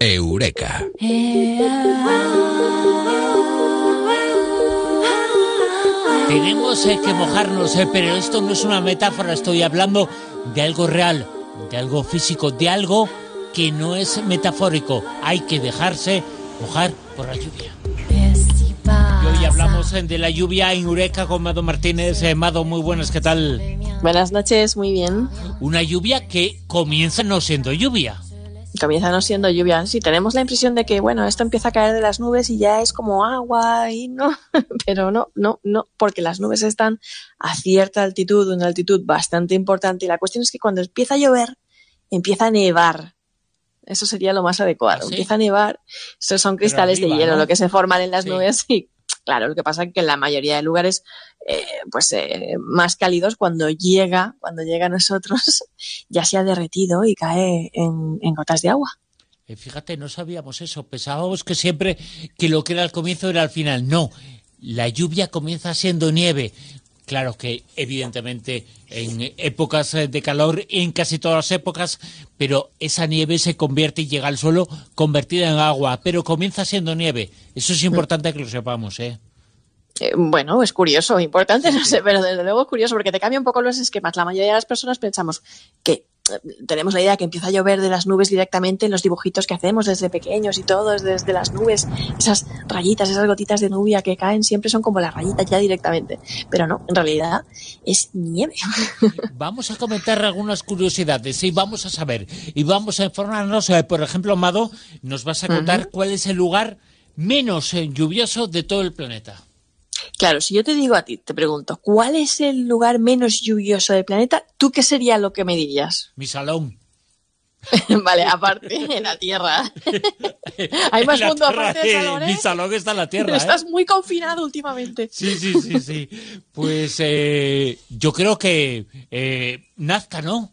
Eureka. Tenemos eh, que mojarnos, eh, pero esto no es una metáfora, estoy hablando de algo real, de algo físico, de algo que no es metafórico. Hay que dejarse mojar por la lluvia. Y hoy hablamos eh, de la lluvia en Eureka con Mado Martínez. Eh, Mado, muy buenas, ¿qué tal? Buenas noches, muy bien. Una lluvia que comienza no siendo lluvia. Comienza no siendo lluvia. Sí, tenemos la impresión de que, bueno, esto empieza a caer de las nubes y ya es como agua y no, pero no, no, no, porque las nubes están a cierta altitud, una altitud bastante importante. Y la cuestión es que cuando empieza a llover, empieza a nevar. Eso sería lo más adecuado. ¿Ah, sí? Empieza a nevar. Estos son cristales arriba, de hielo, ¿no? lo que se forman en las Sí. nubes. Y claro, lo que pasa es que en la mayoría de lugares, eh, pues eh, más cálidos, cuando llega, cuando llega a nosotros, ya se ha derretido y cae en, gotas de agua. Eh, fíjate, no sabíamos eso. Pensábamos que siempre que lo que era al comienzo era al final. No, la lluvia comienza siendo nieve. Claro que evidentemente en épocas de calor, en casi todas las épocas, pero esa nieve se convierte y llega al suelo convertida en agua, pero comienza siendo nieve. Eso es importante que lo sepamos, ¿eh? Eh, bueno, es curioso, importante, no sé, pero desde luego es curioso porque te cambia un poco los esquemas. La mayoría de las personas pensamos que eh, tenemos la idea que empieza a llover de las nubes directamente en los dibujitos que hacemos desde pequeños y todos desde las nubes. Esas rayitas, esas gotitas de lluvia que caen siempre son como las rayitas ya directamente. Pero no, en realidad es nieve. Vamos a comentar algunas curiosidades y vamos a saber y vamos a informarnos. eh, por ejemplo, Amado, nos vas a contar cuál es el lugar menos lluvioso de todo el planeta. Claro, si yo te digo a ti, te pregunto, ¿cuál es el lugar menos lluvioso del planeta? ¿Tú qué sería lo que me dirías? Mi salón. vale, aparte, en la Tierra. Hay más mundo Tierra, aparte del eh, salón, ¿eh? Mi salón está en la Tierra. ¿eh? Estás muy confinado últimamente. Sí, sí, sí, sí. Pues eh, yo creo que eh, Nazca, ¿no?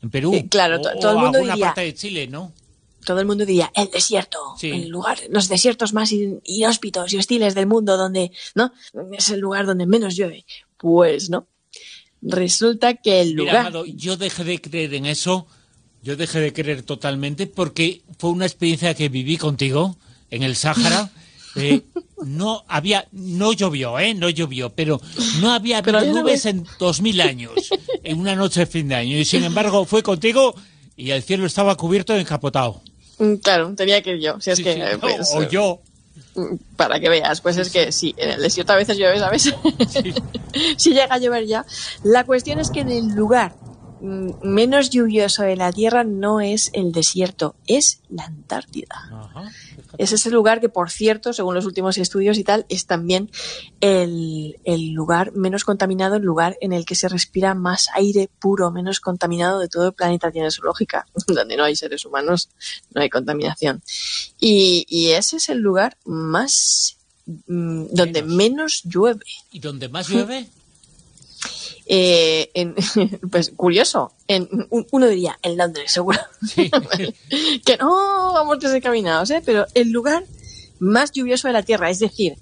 En Perú. Claro, to- O- todo el o mundo alguna diría- parte de Chile, ¿no? Todo el mundo diría, el desierto, Sí. el lugar, los desiertos más in- inhóspitos y hostiles del mundo donde, ¿no? Es el lugar donde menos llueve. Pues no. Resulta que el Mira, lugar... Amado, yo dejé de creer en eso. Yo dejé de creer totalmente porque fue una experiencia que viví contigo en el Sáhara. Eh, no había, no llovió, ¿eh? No llovió, pero no había Pero nubes en dos mil años, en una noche de fin de año. Y sin embargo, fue contigo y el cielo estaba cubierto de encapotado. Mm, Claro, tenía que ir yo. Si es Sí, que, sí. eh, pues, o eh, yo. para que veas, pues es que sí, en el desierto a veces llueve, ¿sabes? si llega a llover ya. La cuestión es que en el lugar mm, menos lluvioso de la Tierra no es el desierto, es la Antártida. Ajá. Es ese lugar que, por cierto, según los últimos estudios y tal, es también el, el lugar menos contaminado, el lugar en el que se respira más aire puro, menos contaminado de todo el planeta. Tiene su lógica. Donde no hay seres humanos, no hay contaminación. Y, y ese es el lugar más mm, donde Menos. menos llueve. ¿Y donde más llueve? Eh, en- pues curioso, en, un- uno diría en Londres, seguro. Sí. que no vamos desencaminados, ¿eh? pero el lugar más lluvioso de la Tierra, es decir,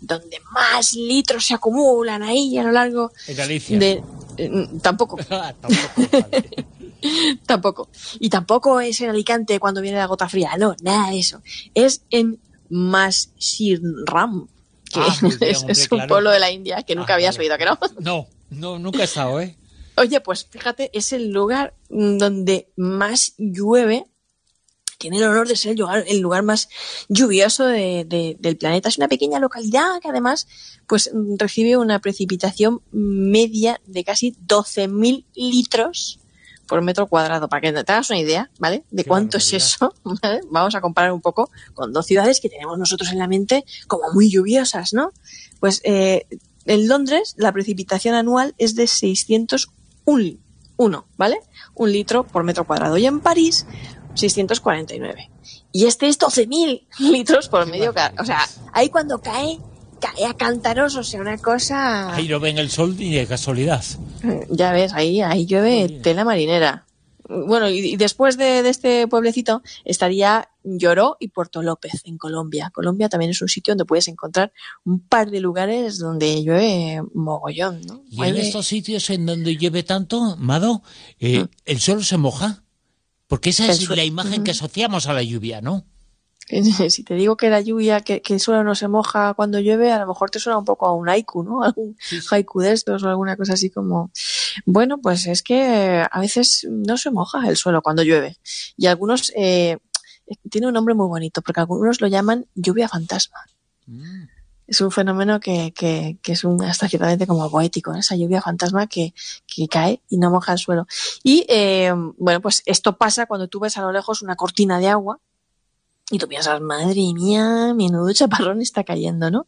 donde más litros se acumulan ahí a lo largo En Galicia. de... eh, tampoco, Ah, tampoco. Y tampoco es en Alicante cuando viene la gota fría, no, nada de eso. Es en Masirram, que Ah, bien, es, hombre, es un claro. pueblo de la India que nunca Ah, habías vale. oído, ¿que no? No, no, nunca he estado, ¿eh? Oye, pues fíjate, es el lugar donde más llueve. Tiene el honor de ser el lugar, el lugar más lluvioso de- de- del planeta. Es una pequeña localidad que además pues, recibe una precipitación media de casi 12.000 litros por metro cuadrado. Para que te hagas una idea, ¿vale? De Qué cuánto es eso. ¿vale? Vamos a comparar un poco con dos ciudades que tenemos nosotros en la mente como muy lluviosas, ¿no? Pues eh, en Londres la precipitación anual es de 601, uno, ¿vale? Un litro por metro cuadrado. Y en París, 649. Y este es 12.000 litros por medio. O sea, ahí cuando cae, cae a cántaros, o sea, una cosa... Ahí no ven el sol ni de casualidad. Ya ves, ahí, ahí llueve tela marinera. Bueno, y, después de, de este pueblecito estaría Lloró y Puerto López, en Colombia. Colombia también es un sitio donde puedes encontrar un par de lugares donde llueve mogollón, ¿no? Y en estos sitios en donde llueve tanto, Mado, eh, Mm. el suelo se moja. Porque esa es la imagen que asociamos a la lluvia, ¿no? Si te digo que la lluvia, que, que el suelo no se moja cuando llueve, a lo mejor te suena un poco a un haiku, ¿no? A un haiku de estos o alguna cosa así como... Bueno, pues es que a veces no se moja el suelo cuando llueve. Y algunos... Eh, tiene un nombre muy bonito, porque algunos lo llaman lluvia fantasma. Mm. Es un fenómeno que, que, que es un, hasta ciertamente como poético, esa lluvia fantasma que, que, cae y no moja el suelo. Y eh, bueno, pues esto pasa cuando tú ves a lo lejos una cortina de agua y tú piensas, madre mía, menudo chaparrón está cayendo, ¿no?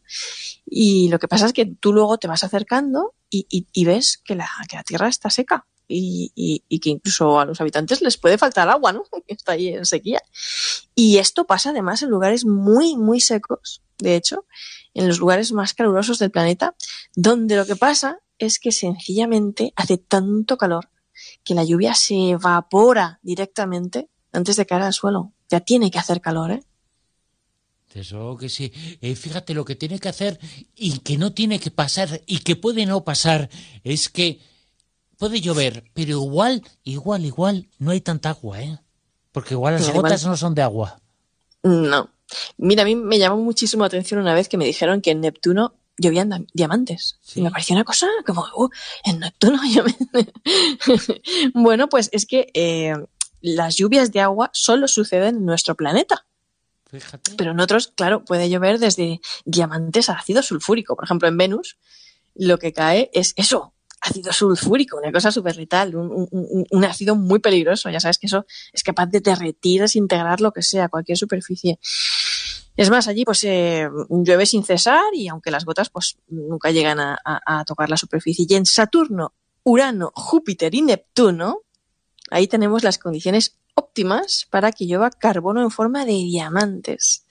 Y lo que pasa es que tú luego te vas acercando y, y, ves que la, que la tierra está seca. Y, y, que incluso a los habitantes les puede faltar agua, ¿no? Está ahí en sequía. Y esto pasa además en lugares muy, muy secos, de hecho, en los lugares más calurosos del planeta, donde lo que pasa es que sencillamente hace tanto calor que la lluvia se evapora directamente antes de caer al suelo ya tiene que hacer calor, ¿eh? Eso que sí. Eh, fíjate lo que tiene que hacer y que no tiene que pasar y que puede no pasar es que puede llover, pero igual, igual, igual no hay tanta agua, ¿eh? Porque igual las gotas no son de agua. No. Mira, a mí me llamó muchísimo la atención una vez que me dijeron que en Neptuno llovían diamantes. Y me pareció una cosa como, uh, en Neptuno bueno, pues es que eh, las lluvias de agua solo suceden en nuestro planeta. Pero en otros, claro, puede llover desde diamantes a ácido sulfúrico. Por ejemplo, en Venus, lo que cae es eso, ácido sulfúrico, una cosa súper letal, un, ácido muy peligroso. Ya sabes que eso es capaz de derretir, desintegrar lo que sea, cualquier superficie. Es más, allí pues eh, llueve sin cesar y aunque las gotas pues nunca llegan a tocar la superficie. Y en Saturno, Urano, Júpiter y Neptuno, Ahí tenemos las condiciones óptimas para que llueva carbono en forma de diamantes.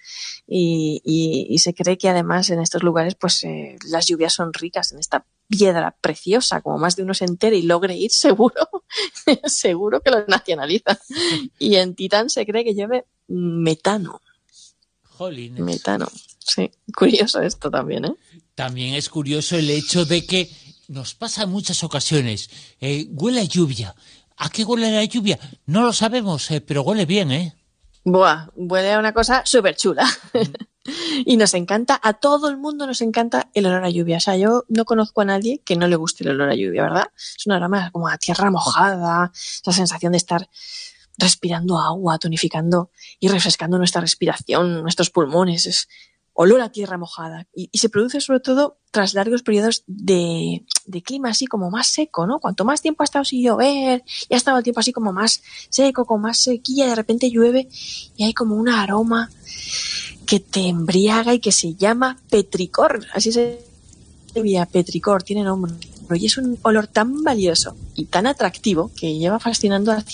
Y, se cree que además en estos lugares pues eh, las lluvias son ricas en esta piedra preciosa, como más de uno se entere y logre ir seguro, seguro que lo nacionaliza. Y en Titán se cree que llueve metano. Metano. Sí, curioso esto también, ¿eh? También es curioso el hecho de que nos pasa en muchas ocasiones. Eh, huele a lluvia. ¿A qué huele la lluvia? No lo sabemos, eh, pero huele bien, ¿eh? Buah, huele a una cosa súper chula. y nos encanta, a todo el mundo nos encanta el olor a lluvia. O sea, yo no conozco a nadie que no le guste el olor a lluvia, ¿verdad? Es una aroma como a tierra mojada, esa sensación de estar respirando agua, tonificando y refrescando nuestra respiración, nuestros pulmones. Es, olor a tierra mojada. Y, se produce sobre todo tras largos periodos de, clima así como más seco, ¿no? Cuanto más tiempo ha estado sin llover, y ha estado el tiempo así como más seco, con más sequía, de repente llueve y hay como un aroma que te embriaga y que se llama petricor. Así se llama petricor, tiene nombre. Y es un olor tan valioso y tan atractivo que lleva fascinando al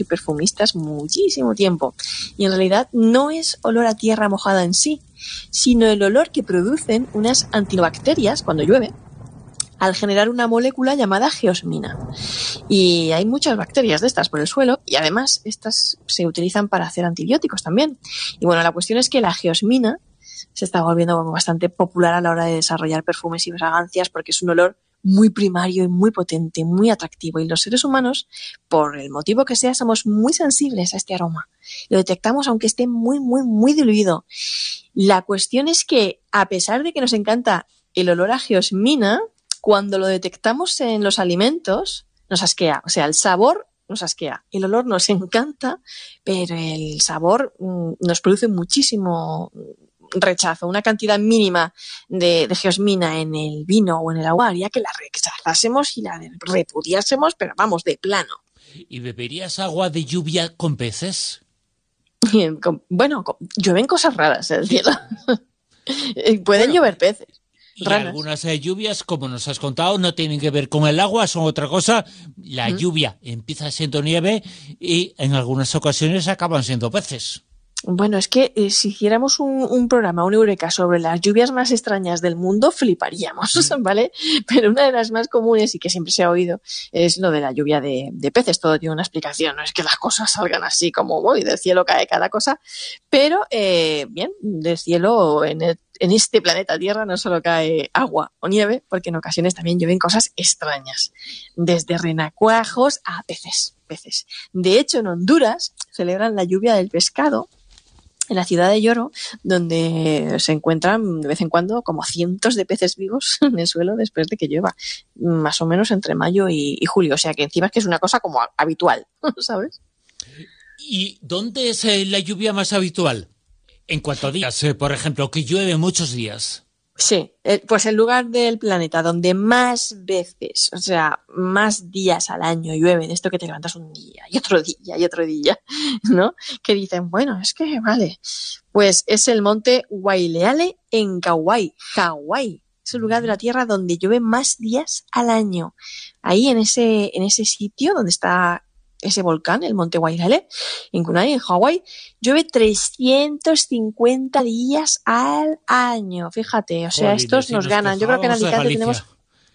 y perfumistas muchísimo tiempo. Y en realidad no es olor a tierra mojada en sí, sino el olor que producen unas antibacterias cuando llueve al generar una molécula llamada geosmina. Y hay muchas bacterias de estas por el suelo y además estas se utilizan para hacer antibióticos también. Y bueno, la cuestión es que la geosmina se está volviendo bastante popular a la hora de desarrollar perfumes y fragancias porque es un olor muy primario y muy potente, muy atractivo. Y los seres humanos, por el motivo que sea, somos muy sensibles a este aroma. Lo detectamos aunque esté muy, muy, muy diluido. La cuestión es que, a pesar de que nos encanta el olor a geosmina, cuando lo detectamos en los alimentos, nos asquea. O sea, el sabor nos asquea. El olor nos encanta, pero el sabor mm, nos produce muchísimo rechazo, una cantidad mínima de, geosmina en el vino o en el agua haría que la rechazásemos y la repudiásemos, pero vamos, de plano. ¿Y beberías agua de lluvia con peces? Bueno, llueven cosas raras en el cielo. Pueden llover peces. Y algunas eh, lluvias, como nos has contado, no tienen que ver con el agua, son otra cosa. La lluvia empieza siendo nieve y en algunas ocasiones acaban siendo peces. Bueno, es que eh, si hiciéramos un, programa, un Eureka sobre las lluvias más extrañas del mundo, fliparíamos, ¿vale? Pero una de las más comunes y que siempre se ha oído es lo de la lluvia de, peces. Todo tiene una explicación, no es que las cosas salgan así como, uy, del cielo cae cada cosa. Pero, eh, bien, del cielo en, en este planeta Tierra no solo cae agua o nieve, porque en ocasiones también llueven cosas extrañas, desde renacuajos a peces. peces. De hecho, en Honduras celebran la lluvia del pescado en la ciudad de Lloro, donde se encuentran de vez en cuando como cientos de peces vivos en el suelo después de que llueva, más o menos entre mayo y, y julio. O sea que encima es que es una cosa como habitual, ¿sabes? ¿Y dónde es eh, la lluvia más habitual? En cuanto a días, eh, por ejemplo, que llueve muchos días. Sí, eh, pues el lugar del planeta donde más veces, o sea, más días al año llueve, de esto que te levantas un día y otro día y otro día, ¿no? Que dicen, bueno, es que vale, pues es el monte Waileale en Kauai, Hawái. Es el lugar de la Tierra donde llueve más días al año. Ahí en ese, en ese sitio donde está ese volcán, el monte Wailele, en Kunai, en Hawái, llueve 350 días al año. Fíjate, o sea, estos si nos nos ganan. Yo creo que en Alicante tenemos...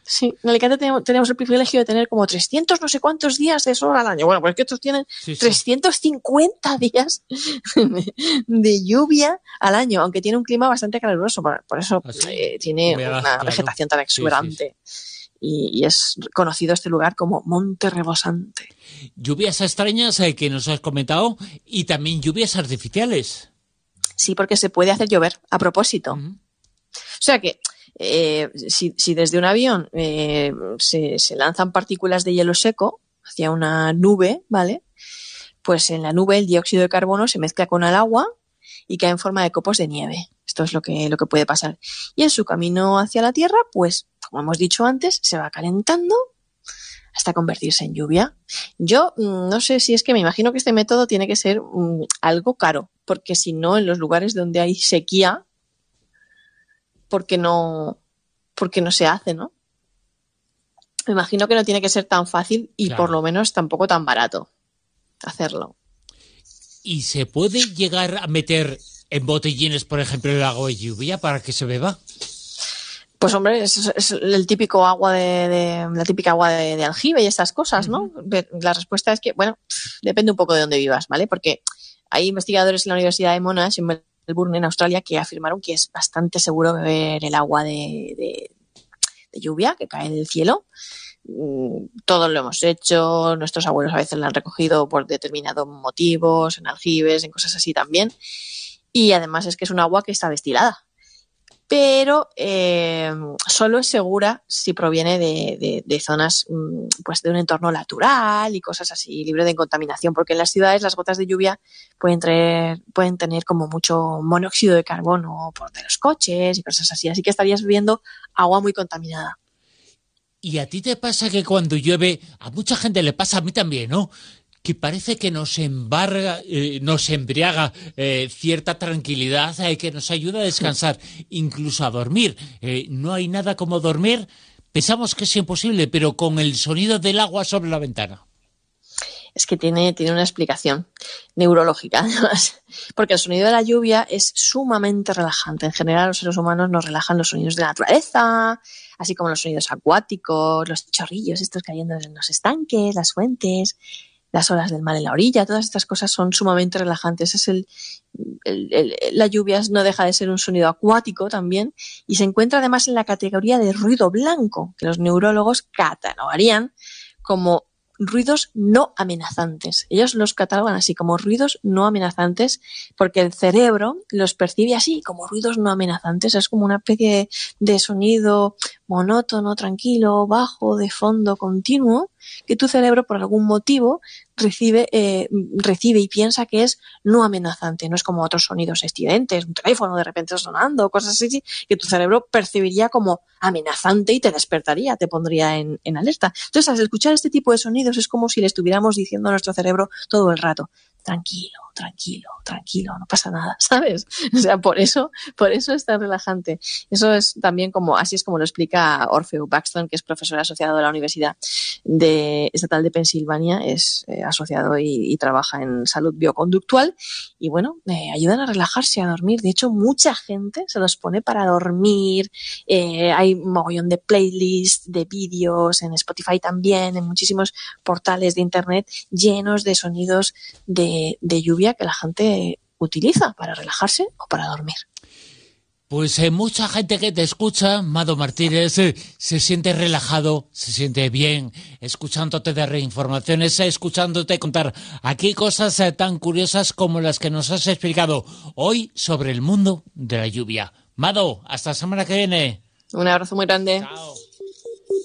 Sí, en Alicante tenemos, tenemos el privilegio de tener como 300 no sé cuántos días de sol al año. Bueno, pues es que estos tienen Sí, sí. 350 días de, lluvia al año, aunque tiene un clima bastante caluroso, por, por eso Ah, eh, tiene una claro. vegetación tan sí, exuberante. Y, y es conocido este lugar como Monte Rebosante. Lluvias extrañas eh, que nos has comentado y también lluvias artificiales. Sí, porque se puede hacer llover a propósito. O sea que eh, si, si desde un avión eh, se, se lanzan partículas de hielo seco hacia una nube, ¿vale? Pues en la nube el dióxido de carbono se mezcla con el agua y cae en forma de copos de nieve. Esto es lo que, lo que puede pasar. Y en su camino hacia la Tierra, pues, como hemos dicho antes, se va calentando hasta convertirse en lluvia. Yo mm, no sé si es que me imagino que este método tiene que ser mm, algo caro, porque si no, en los lugares donde hay sequía, porque no, porque no se hace, ¿no? Me imagino que no tiene que ser tan fácil y Claro. por lo menos tampoco tan barato hacerlo. ¿Y se puede llegar a meter en botellines, por ejemplo, el agua de lluvia para que se beba? Pues hombre, es, es el típico agua de, de- la típica agua de, de aljibe y estas cosas, ¿no? La respuesta es que, bueno, depende un poco de dónde vivas, ¿vale? Porque hay investigadores en la Universidad de Monash, en Melbourne, en Australia, que afirmaron que es bastante seguro beber el agua de, de- de lluvia que cae del cielo. Mm, Todos lo hemos hecho, nuestros abuelos a veces la han recogido por determinados motivos, en aljibes, en cosas así también. Y además es que es un agua que está destilada pero eh, solo es segura si proviene de, de- zonas, mm, pues de un entorno natural y cosas así, libre de contaminación, porque en las ciudades las gotas de lluvia pueden, traer, pueden tener como mucho monóxido de carbono por de los coches y cosas así, así que estarías bebiendo agua muy contaminada. ¿Y a ti te pasa que cuando llueve, a mucha gente le pasa, a mí también, ¿no? Que parece que nos embarga, eh, nos embriaga eh, cierta tranquilidad eh, que nos ayuda a descansar, incluso a dormir. Eh, no hay nada como dormir. Pensamos que es imposible, pero con el sonido del agua sobre la ventana. es que tiene, tiene una explicación neurológica, además. Porque el sonido de la lluvia es sumamente relajante. En general, los seres humanos nos relajan los sonidos de la naturaleza, así como los sonidos acuáticos, los chorrillos estos cayendo en los estanques, las fuentes, las olas del mar en la orilla, todas estas cosas son sumamente relajantes. Es el, la lluvia no deja de ser un sonido acuático también y se encuentra además en la categoría de ruido blanco, que los neurólogos catalogarían como ruidos no amenazantes. Ellos los catalogan así como ruidos no amenazantes porque el cerebro los percibe así como ruidos no amenazantes. Es como una especie de, de sonido monótono, tranquilo, bajo, de fondo continuo, que tu cerebro por algún motivo recibe, eh, recibe y piensa que es no amenazante. No es como otros sonidos estridentes, un teléfono de repente sonando, cosas así, que tu cerebro percibiría como amenazante y te despertaría, te pondría en, en alerta. Entonces, al escuchar este tipo de sonidos es como si le estuviéramos diciendo a nuestro cerebro todo el rato, tranquilo, tranquilo, tranquilo, no pasa nada, ¿sabes? O sea, por eso, por eso es tan relajante. Eso es también como, así es como lo explica Orfeo Baxton, que es profesor asociado de la Universidad de, Estatal de Pensilvania, es eh, asociado y, trabaja en salud bioconductual y bueno, eh, ayudan a relajarse, a dormir. De hecho, mucha gente se los pone para dormir. Eh, hay un mogollón de playlists, de vídeos en Spotify también, en muchísimos portales de internet llenos de sonidos de, de lluvia que la gente utiliza para relajarse o para dormir. Pues eh, mucha gente que te escucha, Mado Martínez, eh, se siente relajado, se siente bien, escuchándote de reinformaciones, eh, escuchándote contar aquí cosas tan curiosas como las que nos has explicado hoy sobre el mundo de la lluvia. Mado, hasta la semana que viene. Un abrazo muy grande. Chao.